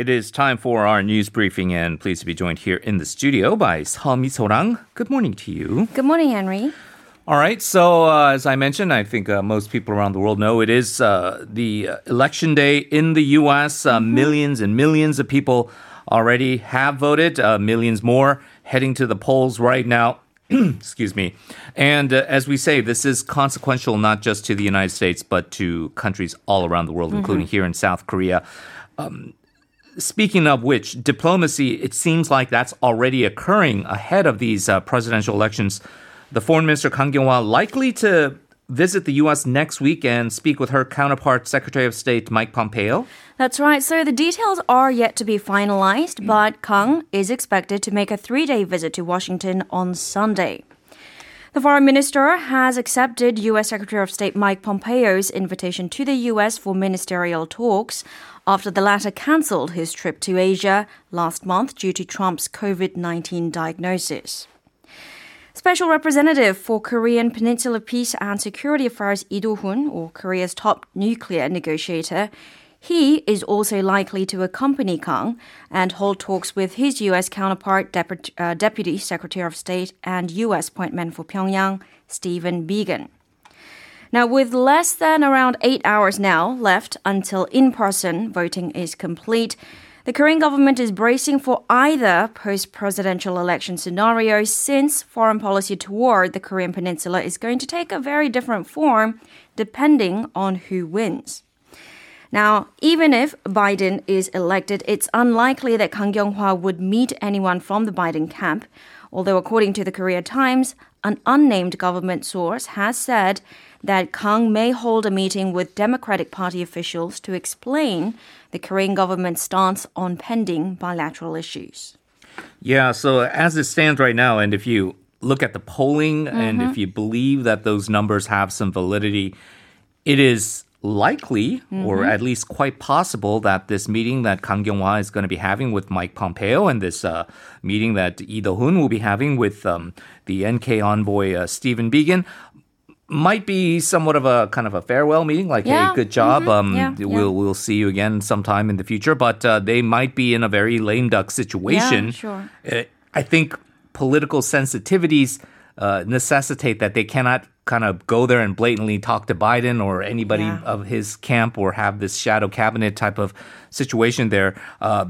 It is time for our news briefing, and pleased to be joined here in the studio by Seo Misorang. Good morning to you. Good morning, Henry. All right, so uh, as I mentioned, I think uh, most people around the world know it is uh, the election day in the U.S. Mm-hmm. Millions and millions of people already have voted, uh, millions more heading to the polls right now. Excuse me. And uh, as we say, this is consequential not just to the United States, but to countries all around the world, mm-hmm. including here in South Korea. Um, speaking of which, diplomacy, it seems like that's already occurring ahead of these uh, presidential elections. The foreign minister Kang Kyung-hwa likely to visit the U.S. next week and speak with her counterpart, Secretary of State Mike Pompeo? That's right. So the details are yet to be finalized, but Kang is expected to make a three day visit to Washington on Sunday. The foreign minister has accepted U.S. Secretary of State Mike Pompeo's invitation to the U.S. for ministerial talks after the latter cancelled his trip to Asia last month due to Trump's COVID 19 diagnosis. Special Representative for Korean Peninsula Peace and Security Affairs Lee Do-hun, or Korea's top nuclear negotiator, he is also likely to accompany Kang and hold talks with his U.S. counterpart, Dep- uh, Deputy Secretary of State and U.S. appointment for Pyongyang, Stephen Biegun. Now, with less than around eight hours now left until in person voting is complete, the Korean government is bracing for either post presidential election scenario since foreign policy toward the Korean peninsula is going to take a very different form depending on who wins. Now, even if Biden is elected, it's unlikely that Kang Kyung-hwa would meet anyone from the Biden camp, although according to the Korea Times, an unnamed government source has said that Kang may hold a meeting with Democratic Party officials to explain the Korean government's stance on pending bilateral issues. Yeah, so as it stands right now, and if you look at the polling mm-hmm. and if you believe that those numbers have some validity, it is likely mm-hmm. or at least quite possible that this meeting that Kang Kyung-hwa is going to be having with Mike Pompeo and this uh, meeting that Lee Do-hun will be having with um, the NK envoy uh, Stephen Biegun might be somewhat of a kind of a farewell meeting, like yeah. hey, good job. Mm-hmm. Um, yeah. We'll we'll see you again sometime in the future. But uh, they might be in a very lame duck situation. Yeah, sure. Uh, I think political sensitivities uh, necessitate that they cannot kind of go there and blatantly talk to Biden or anybody yeah. of his camp or have this shadow cabinet type of situation there. Uh,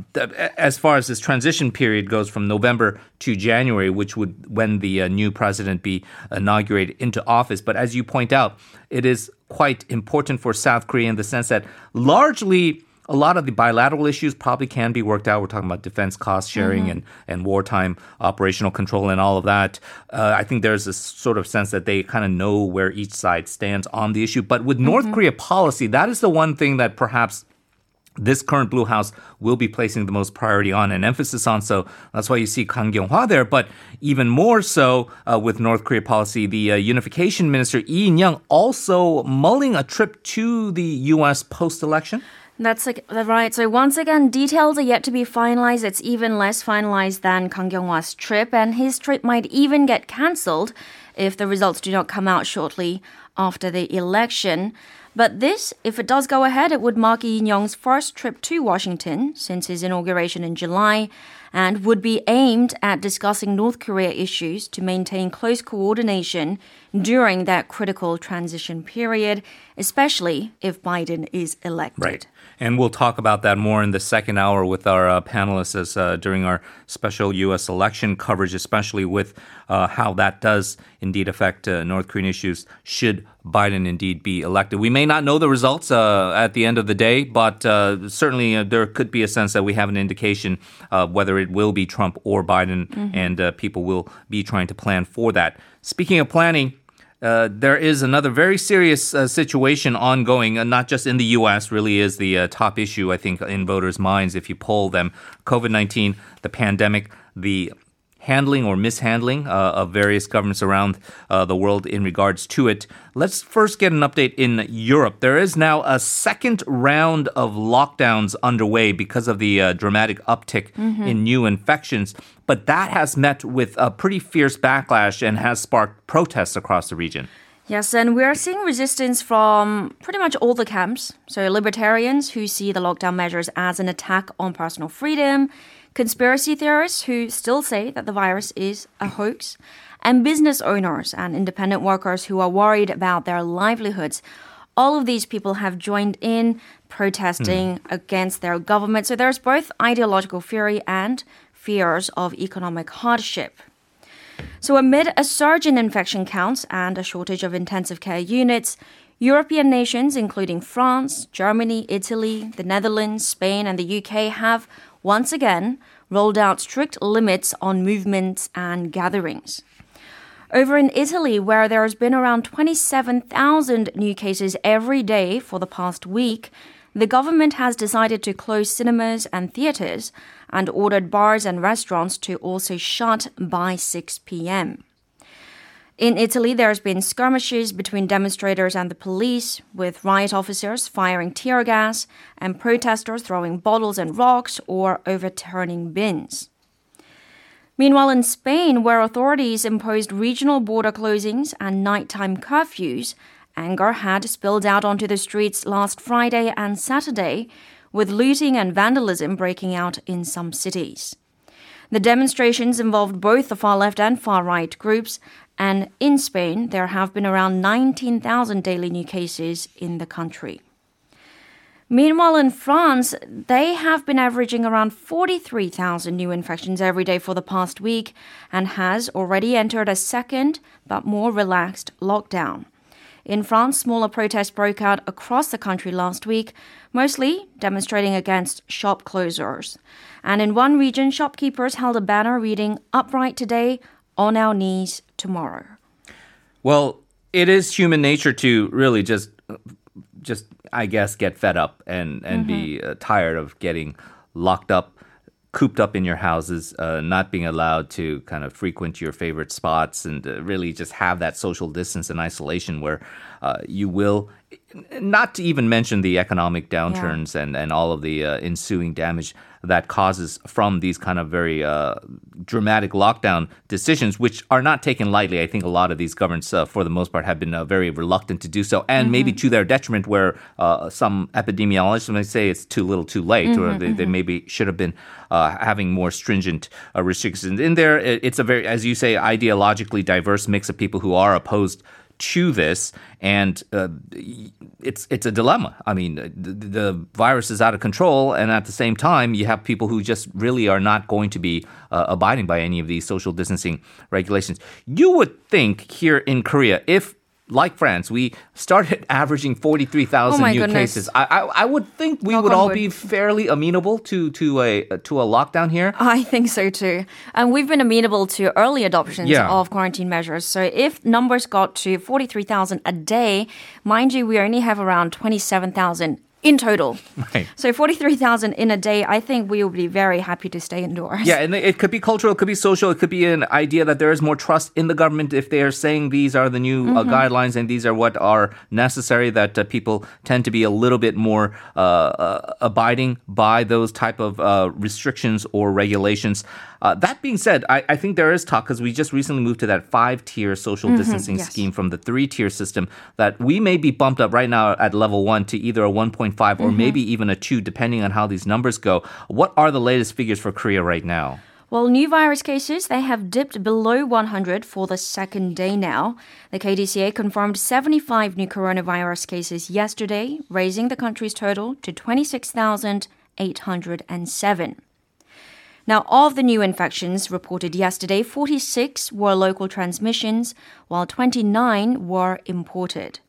as far as this transition period goes from November to January, which would when the uh, new president be inaugurated into office. But as you point out, it is quite important for South Korea in the sense that largely a lot of the bilateral issues probably can be worked out. We're talking about defense cost sharing mm-hmm. and, and wartime operational control and all of that. Uh, I think there's a sort of sense that they kind of know where each side stands on the issue. But with North mm-hmm. Korea policy, that is the one thing that perhaps this current Blue House will be placing the most priority on and emphasis on. So that's why you see Kang Kyung-hwa there. But even more so uh, with North Korea policy, the uh, unification minister Lee In-young also mulling a trip to the U.S. post-election. That's like, right. So once again, details are yet to be finalized. It's even less finalized than Kang Kyung-hwa's trip, and his trip might even get cancelled if the results do not come out shortly after the election. But this, if it does go ahead, it would mark Lee In-young's first trip to Washington since his inauguration in July and would be aimed at discussing North Korea issues to maintain close coordination during that critical transition period, especially if Biden is elected. Right. And we'll talk about that more in the second hour with our uh, panelists as, uh, during our special U.S. election coverage, especially with uh, how that does indeed affect uh, North Korean issues should Biden indeed be elected. We may not know the results uh, at the end of the day, but uh, certainly there could be a sense that we have an indication of whether it will be Trump or Biden, mm-hmm. and people will be trying to plan for that. Speaking of planning, uh, there is another very serious uh, situation ongoing, uh, not just in the U.S., really is the uh, top issue, I think, in voters' minds if you poll them. COVID 19, the pandemic, the handling or mishandling uh, of various governments around uh, the world in regards to it. Let's first get an update in Europe. There is now a second round of lockdowns underway because of the uh, dramatic uptick mm-hmm. in new infections. But that has met with a pretty fierce backlash and has sparked protests across the region. Yes, and we are seeing resistance from pretty much all the camps. So, libertarians who see the lockdown measures as an attack on personal freedom, conspiracy theorists who still say that the virus is a hoax, and business owners and independent workers who are worried about their livelihoods. All of these people have joined in protesting mm. against their government. So there's both ideological fury and fears of economic hardship. So, amid a surge in infection counts and a shortage of intensive care units, European nations, including France, Germany, Italy, the Netherlands, Spain, and the UK, have once again rolled out strict limits on movements and gatherings. Over in Italy, where there has been around 27,000 new cases every day for the past week, the government has decided to close cinemas and theaters and ordered bars and restaurants to also shut by 6 p.m. In Italy, there's been skirmishes between demonstrators and the police, with riot officers firing tear gas and protesters throwing bottles and rocks or overturning bins. Meanwhile, in Spain, where authorities imposed regional border closings and nighttime curfews, anger had spilled out onto the streets last Friday and Saturday, with looting and vandalism breaking out in some cities. The demonstrations involved both the far left and far right groups, and in Spain, there have been around 19,000 daily new cases in the country. Meanwhile, in France, they have been averaging around 43,000 new infections every day for the past week and has already entered a second but more relaxed lockdown. In France, smaller protests broke out across the country last week, mostly demonstrating against shop closures. And in one region, shopkeepers held a banner reading, Upright today, on our knees tomorrow. Well, it is human nature to really just just I guess get fed up and and mm-hmm. be uh, tired of getting locked up, cooped up in your houses, uh, not being allowed to kind of frequent your favorite spots, and uh, really just have that social distance and isolation where uh, you will not to even mention the economic downturns yeah. and, and all of the uh, ensuing damage that causes from these kind of very uh, dramatic lockdown decisions, which are not taken lightly. I think a lot of these governments, uh, for the most part, have been uh, very reluctant to do so, and mm-hmm. maybe to their detriment, where uh, some epidemiologists may say it's too little too late, mm-hmm, or they, mm-hmm. they, maybe should have been uh, having more stringent restrictions. In there, it's a very, as you say, ideologically diverse mix of people who are opposed to this, and uh, it's it's a dilemma. I mean, the, the, virus is out of control, and at the same time, you have people who just really are not going to be uh, abiding by any of these social distancing regulations. You would think here in Korea, if like France, we started averaging 43,000 oh new goodness. cases. I, I, I, would think we Knock would all wood. be fairly amenable to, to, a, to a lockdown here. I think so too. And we've been amenable to early adoptions yeah. of quarantine measures. So if numbers got to 43,000 a day, mind you, we only have around 27,000 in total. Right. So 43,000 in a day, I think we will be very happy to stay indoors. Yeah, and it could be cultural, it could be social, it could be an idea that there is more trust in the government if they are saying these are the new uh, mm-hmm. uh, guidelines and these are what are necessary, that uh, people tend to be a little bit more uh, uh abiding by those type of uh, restrictions or regulations. Uh, that being said, I, I, think there is talk because we just recently moved to that five tier social mm-hmm, distancing yes. scheme from the three tier system that we may be bumped up right now at level one to either a 1.5 or mm-hmm. maybe even a two, depending on how these numbers go. What are the latest figures for Korea right now? Well, new virus cases, they have dipped below 100 for the second day now. The KDCA confirmed 75 new coronavirus cases yesterday, raising the country's total to 26,807. Now, of the new infections reported yesterday, 46 were local transmissions, while 29 were imported.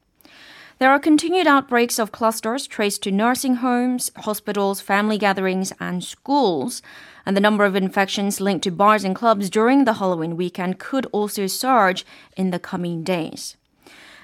There are continued outbreaks of clusters traced to nursing homes, hospitals, family gatherings, and schools. And the number of infections linked to bars and clubs during the Halloween weekend could also surge in the coming days.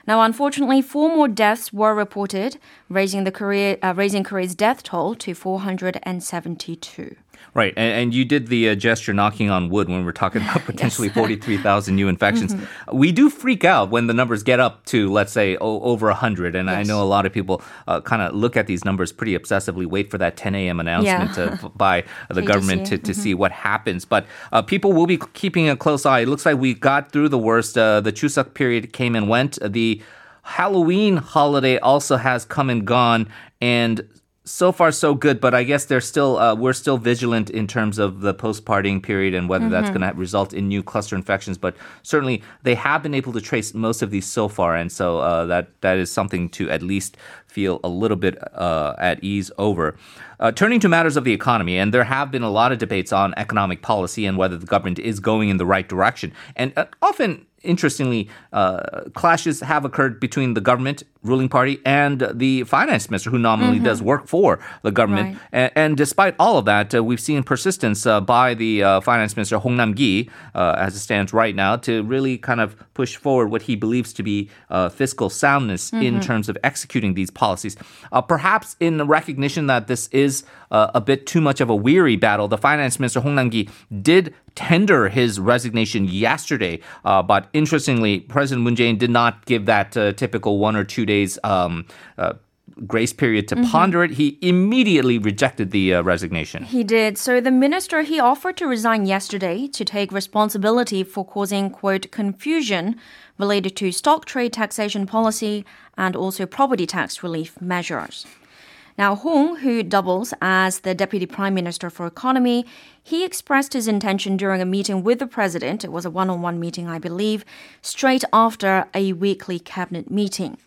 Now, unfortunately, four more deaths were reported, raising the Korea, uh, raising Korea's death toll to 472. Right, and, and you did the uh, gesture knocking on wood when we're talking about potentially 43,000 new infections. Mm-hmm. We do freak out when the numbers get up to, let's say, o- over 100. And yes. I know a lot of people uh, kind of look at these numbers pretty obsessively, wait for that 10 a.m. announcement yeah. to, by the government to, to mm-hmm. see what happens. But uh, people will be keeping a close eye. It looks like we got through the worst. Uh, the Chuseok period came and went. The Halloween holiday also has come and gone, and so far so good, but I guess they're still uh, we're still vigilant in terms of the post-partying period and whether mm-hmm. that's going to result in new cluster infections. But certainly they have been able to trace most of these so far, and so uh, that that is something to at least feel a little bit uh, at ease over. Uh, turning to matters of the economy, and there have been a lot of debates on economic policy and whether the government is going in the right direction, and uh, often interestingly, uh, clashes have occurred between the government ruling party and the finance minister, who nominally mm-hmm. does work for the government. Right. And, and, despite all of that, uh, we've seen persistence uh, by the uh, finance minister Hong Nam-ki, uh, as it stands right now, to really kind of push forward what he believes to be uh, fiscal soundness mm-hmm. in terms of executing these policies. perhaps in recognition that this is a bit too much of a weary battle, the finance minister Hong Nam-ki did tender his resignation yesterday. Uh, but interestingly, President Moon Jae-in did not give that uh, typical one or two days um, uh, grace period to mm-hmm. ponder it. He immediately rejected the uh, resignation. He did. So the minister he offered to resign yesterday to take responsibility for causing quote confusion related to stock trade taxation policy and also property tax relief measures. Now, Hong, who doubles as the Deputy Prime Minister for Economy, he expressed his intention during a meeting with the president. It was a one on one meeting, I believe, straight after a weekly cabinet meeting.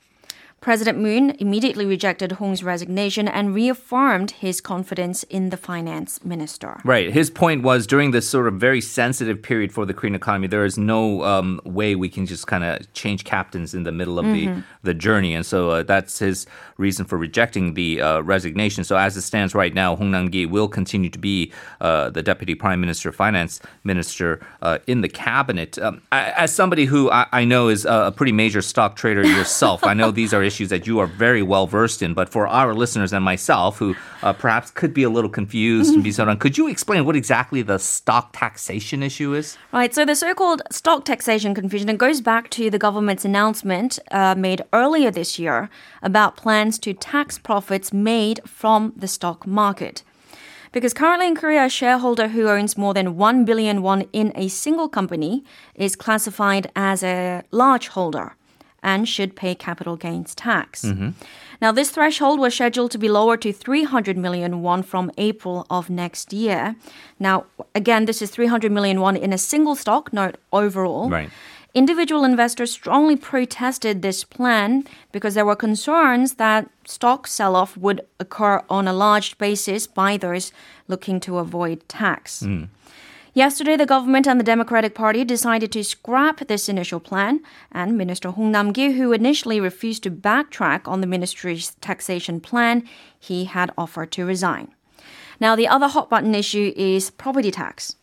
President Moon immediately rejected Hong's resignation and reaffirmed his confidence in the finance minister. Right. His point was during this sort of very sensitive period for the Korean economy, there is no um, way we can just kind of change captains in the middle of mm-hmm. the, the journey. And so uh, that's his reason for rejecting the uh, resignation. So as it stands right now, Hong Nam-ki will continue to be uh, the deputy prime minister, finance minister uh, in the cabinet. Um, as somebody who I, I, know is a pretty major stock trader yourself, I know these are issues that you are very well versed in. But for our listeners and myself, who uh, perhaps could be a little confused, mm-hmm. could you explain what exactly the stock taxation issue is? Right. So the so-called stock taxation confusion it goes back to the government's announcement uh, made earlier this year about plans to tax profits made from the stock market. Because currently in Korea, a shareholder who owns more than 1 billion won in a single company is classified as a large holder and should pay capital gains tax. Mm-hmm. Now, this threshold was scheduled to be lowered to 300 million won from April of next year. Now, again, this is 300 million won in a single stock, not overall. Right. Individual investors strongly protested this plan because there were concerns that stock sell off would occur on a large basis by those looking to avoid tax. Mm. Yesterday, the government and the Democratic Party decided to scrap this initial plan, and Minister Hong Nam-ki, who initially refused to backtrack on the ministry's taxation plan, he had offered to resign. Now, the other hot button issue is property tax.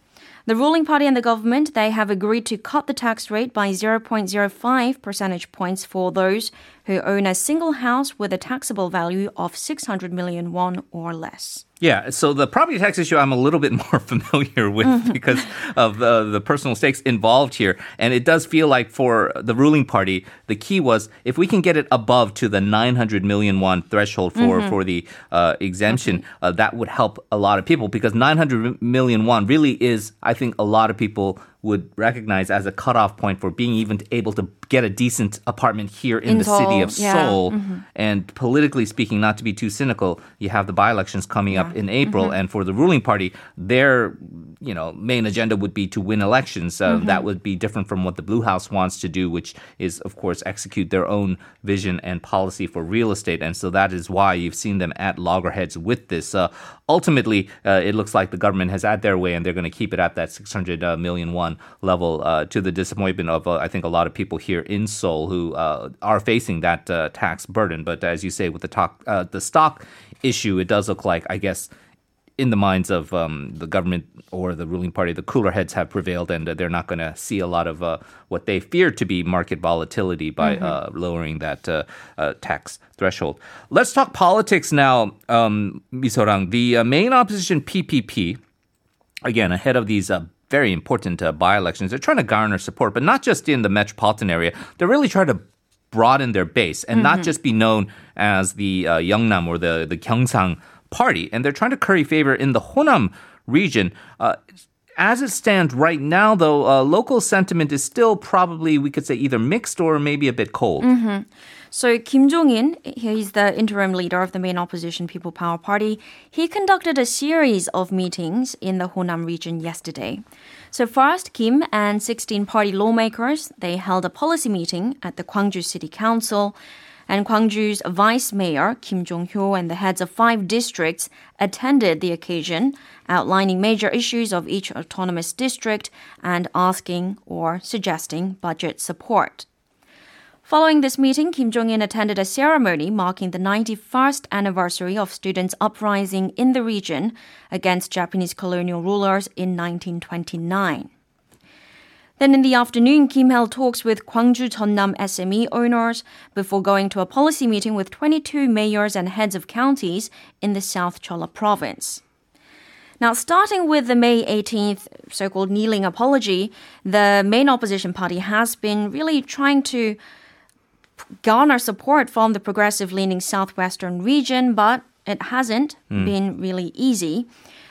The ruling party and the government, they have agreed to cut the tax rate by 0.05 percentage points for those who own a single house with a taxable value of 600 million won or less. Yeah, so the property tax issue I'm a little bit more familiar with because of the, the personal stakes involved here. And it does feel like for the ruling party, the key was if we can get it above to the 900 million won threshold for, mm-hmm. for the uh, exemption, uh, that would help a lot of people because 900 million won really is, I think, a lot of people would recognize as a cutoff point for being even able to get a decent apartment here in, in the Seoul, city of yeah. Seoul. Mm-hmm. And politically speaking, not to be too cynical, you have the by-elections coming yeah. up in April, mm-hmm. and for the ruling party, their you know main agenda would be to win elections. Uh, mm-hmm. That would be different from what the Blue House wants to do, which is of course execute their own vision and policy for real estate. And so that is why you've seen them at loggerheads with this. Uh, ultimately, uh, it looks like the government has had their way, and they're going to keep it at that 600 uh, won level, uh, to the disappointment of uh, I think a lot of people here in Seoul who uh, are facing that uh, tax burden. But as you say, with the talk, the stock issue, it does look like I guess in the minds of um, the government or the ruling party, the cooler heads have prevailed, and uh, they're not going to see a lot of uh, what they fear to be market volatility by mm-hmm. uh, lowering that uh, uh, tax threshold. Let's talk politics now, um, Misorang. The uh, main opposition PPP again, ahead of these uh, very important uh, by elections, they're trying to garner support, but not just in the metropolitan area. They're really trying to broaden their base and not just be known as the uh, Yeongnam or the, the Gyeongsang party. And they're trying to curry favor in the Honam region. Uh, as it stands right now, though, uh, local sentiment is still probably, we could say, either mixed or maybe a bit cold. So Kim Jong-in, he's the interim leader of the main opposition People Power Party. He conducted a series of meetings in the Honam region yesterday. So first, Kim and 16 party lawmakers, they held a policy meeting at the Gwangju City Council. And Gwangju's vice mayor, Kim Jong-hyo, and the heads of five districts attended the occasion, outlining major issues of each autonomous district and asking or suggesting budget support. Following this meeting, Kim Jong-in attended a ceremony marking the 91st anniversary of students' uprising in the region against Japanese colonial rulers in 1929. Then in the afternoon, Kim held talks with Gwangju Jeonnam SME owners before going to a policy meeting with 22 mayors and heads of counties in the South Cholla province. Now, starting with the May 18th so called kneeling apology, the main opposition party has been really trying to garner support from the progressive leaning southwestern region, but it hasn't been really easy.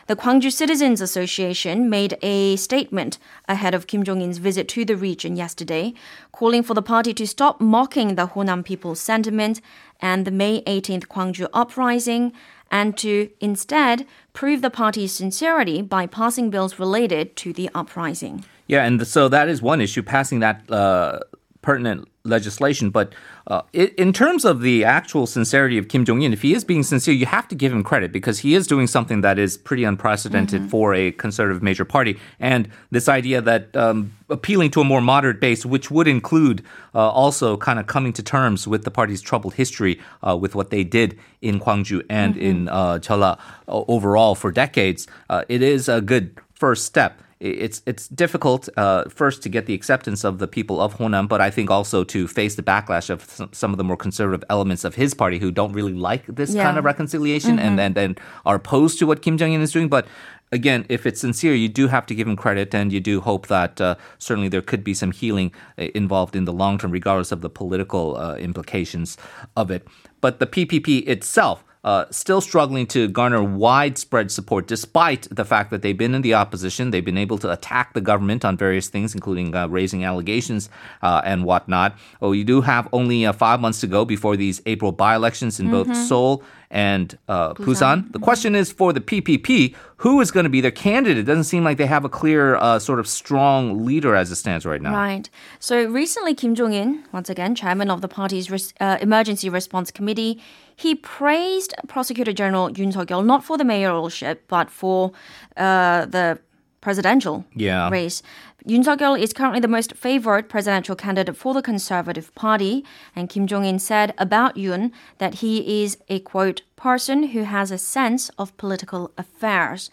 The Gwangju Citizens Association made a statement ahead of Kim Jong-in's visit to the region yesterday, calling for the party to stop mocking the Honam people's sentiment and the May 18th Gwangju uprising and to instead prove the party's sincerity by passing bills related to the uprising. Yeah, and so that is one issue, passing that uh, pertinent legislation. But uh, in terms of the actual sincerity of Kim Jong-in, if he is being sincere, you have to give him credit because he is doing something that is pretty unprecedented for a conservative major party. And this idea that um, appealing to a more moderate base, which would include uh, also kind of coming to terms with the party's troubled history uh, with what they did in Gwangju and in uh, Cholla uh, overall for decades, uh, it is a good first step it's it's difficult uh, first to get the acceptance of the people of Honam, but I think also to face the backlash of some, some of the more conservative elements of his party who don't really like this Yeah. kind of reconciliation and, and and are opposed to what Kim Jong-in is doing. But again, if it's sincere, you do have to give him credit, and you do hope that uh, certainly there could be some healing uh, involved in the long term, regardless of the political uh, implications of it. But the PPP itself uh, still struggling to garner widespread support despite the fact that they've been in the opposition. They've been able to attack the government on various things, including uh, raising allegations uh, and whatnot. Oh, you do have only uh, five months to go before these April by elections in both Seoul and uh, Busan. The question is for the PPP, who is going to be their candidate? It doesn't seem like they have a clear, uh, sort of strong leader as it stands right now. Right. So recently, Kim Jong-in, once again, chairman of the party's res- uh, emergency response committee, he praised Prosecutor General Yoon Suk-yeol not for the mayoralship but for uh, the presidential Yeah. race. Yoon Suk-yeol is currently the most favored presidential candidate for the Conservative Party, and Kim Jong-in said about Yoon that he is a quote person who has a sense of political affairs.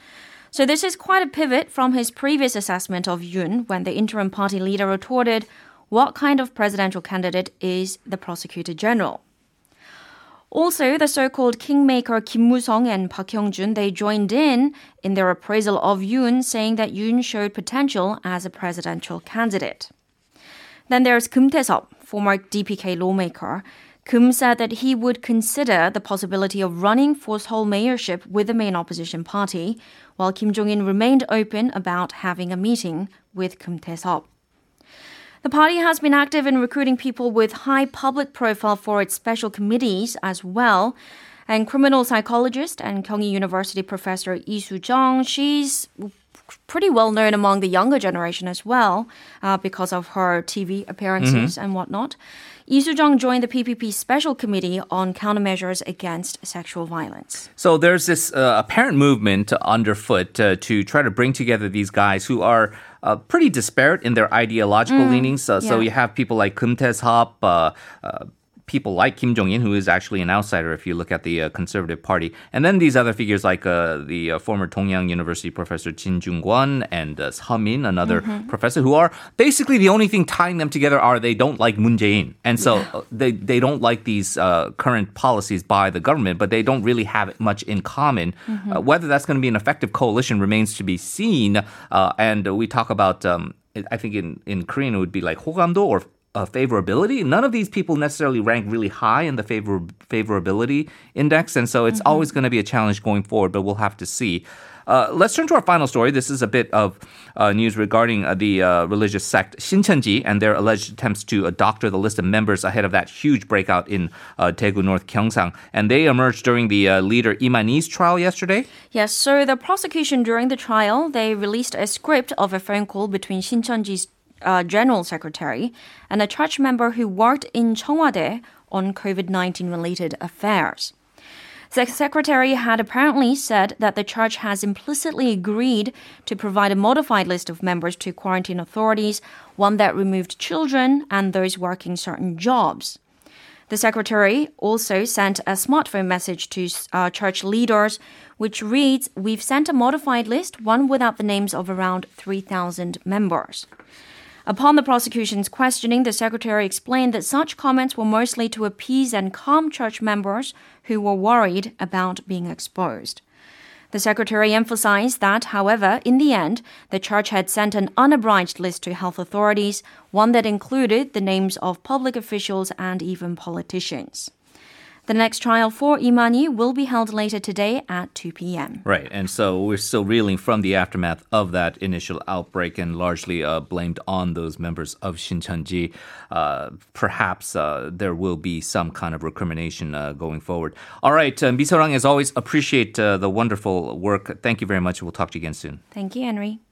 So this is quite a pivot from his previous assessment of Yoon when the interim party leader retorted, "What kind of presidential candidate is the prosecutor general?" Also, the so-called kingmaker Kim Moo-sung and Park Hyung-jun, they joined in in their appraisal of Yoon, saying that Yoon showed potential as a presidential candidate. Then there's Kum Tae-sup, former DPK lawmaker. Kim said that he would consider the possibility of running for Seoul mayorship with the main opposition party, while Kim Jong-in remained open about having a meeting with Kum Tae-sup. The party has been active in recruiting people with high public profile for its special committees as well. And criminal psychologist and Kyonggi University professor Lee Soo-jung, she's pretty well known among the younger generation as well uh, because of her TV appearances and whatnot. Lee Soo-jung joined the PPP Special Committee on Countermeasures Against Sexual Violence. So there's this uh, apparent movement underfoot uh, to try to bring together these guys who are uh, pretty disparate in their ideological leanings. Uh, So you have people like Kum Tae-sup, uh, uh, people like Kim Jong-in, who is actually an outsider if you look at the uh, Conservative Party, and then these other figures like uh, the uh, former Dongyang University professor Jin Jung Kwon and uh, Seo Min, another mm-hmm. professor, who are basically the only thing tying them together are they don't like Moon Jae-in, and so yeah. Uh, they they don't like these uh, current policies by the government, but they don't really have much in common. Mm-hmm. Uh, whether that's going to be an effective coalition remains to be seen, and we talk about. Um, I think in, in Korean it would be like 호감도 or uh, favorability. None of these people necessarily rank really high in the favor favorability index, and so it's mm-hmm. always going to be a challenge going forward. But we'll have to see. Uh, let's turn to our final story. This is a bit of uh, news regarding uh, the uh, religious sect Shincheonji and their alleged attempts to doctor the list of members ahead of that huge breakout in uh, Daegu North Gyeongsang. And they emerged during the uh, leader Man-hee's trial yesterday. Yes, so the prosecution during the trial, they released a script of a phone call between Shincheonji's uh, general secretary and a church member who worked in Cheongwade on COVID 19 related affairs. The secretary had apparently said that the church has implicitly agreed to provide a modified list of members to quarantine authorities, one that removed children and those working certain jobs. The secretary also sent a smartphone message to uh, church leaders, which reads We've sent a modified list, one without the names of around 3,000 members. Upon the prosecution's questioning, the secretary explained that such comments were mostly to appease and calm church members who were worried about being exposed. The secretary emphasized that, however, in the end, the church had sent an unabridged list to health authorities, one that included the names of public officials and even politicians. The next trial for Lee Man-hee will be held later today at 2 p.m. Right, and so we're still reeling from the aftermath of that initial outbreak and largely uh, blamed on those members of Shincheonji. Uh, perhaps uh, there will be some kind of recrimination uh, going forward. All right, uh, Misorang, as always, appreciate uh, the wonderful work. Thank you very much. We'll talk to you again soon. Thank you, Henry.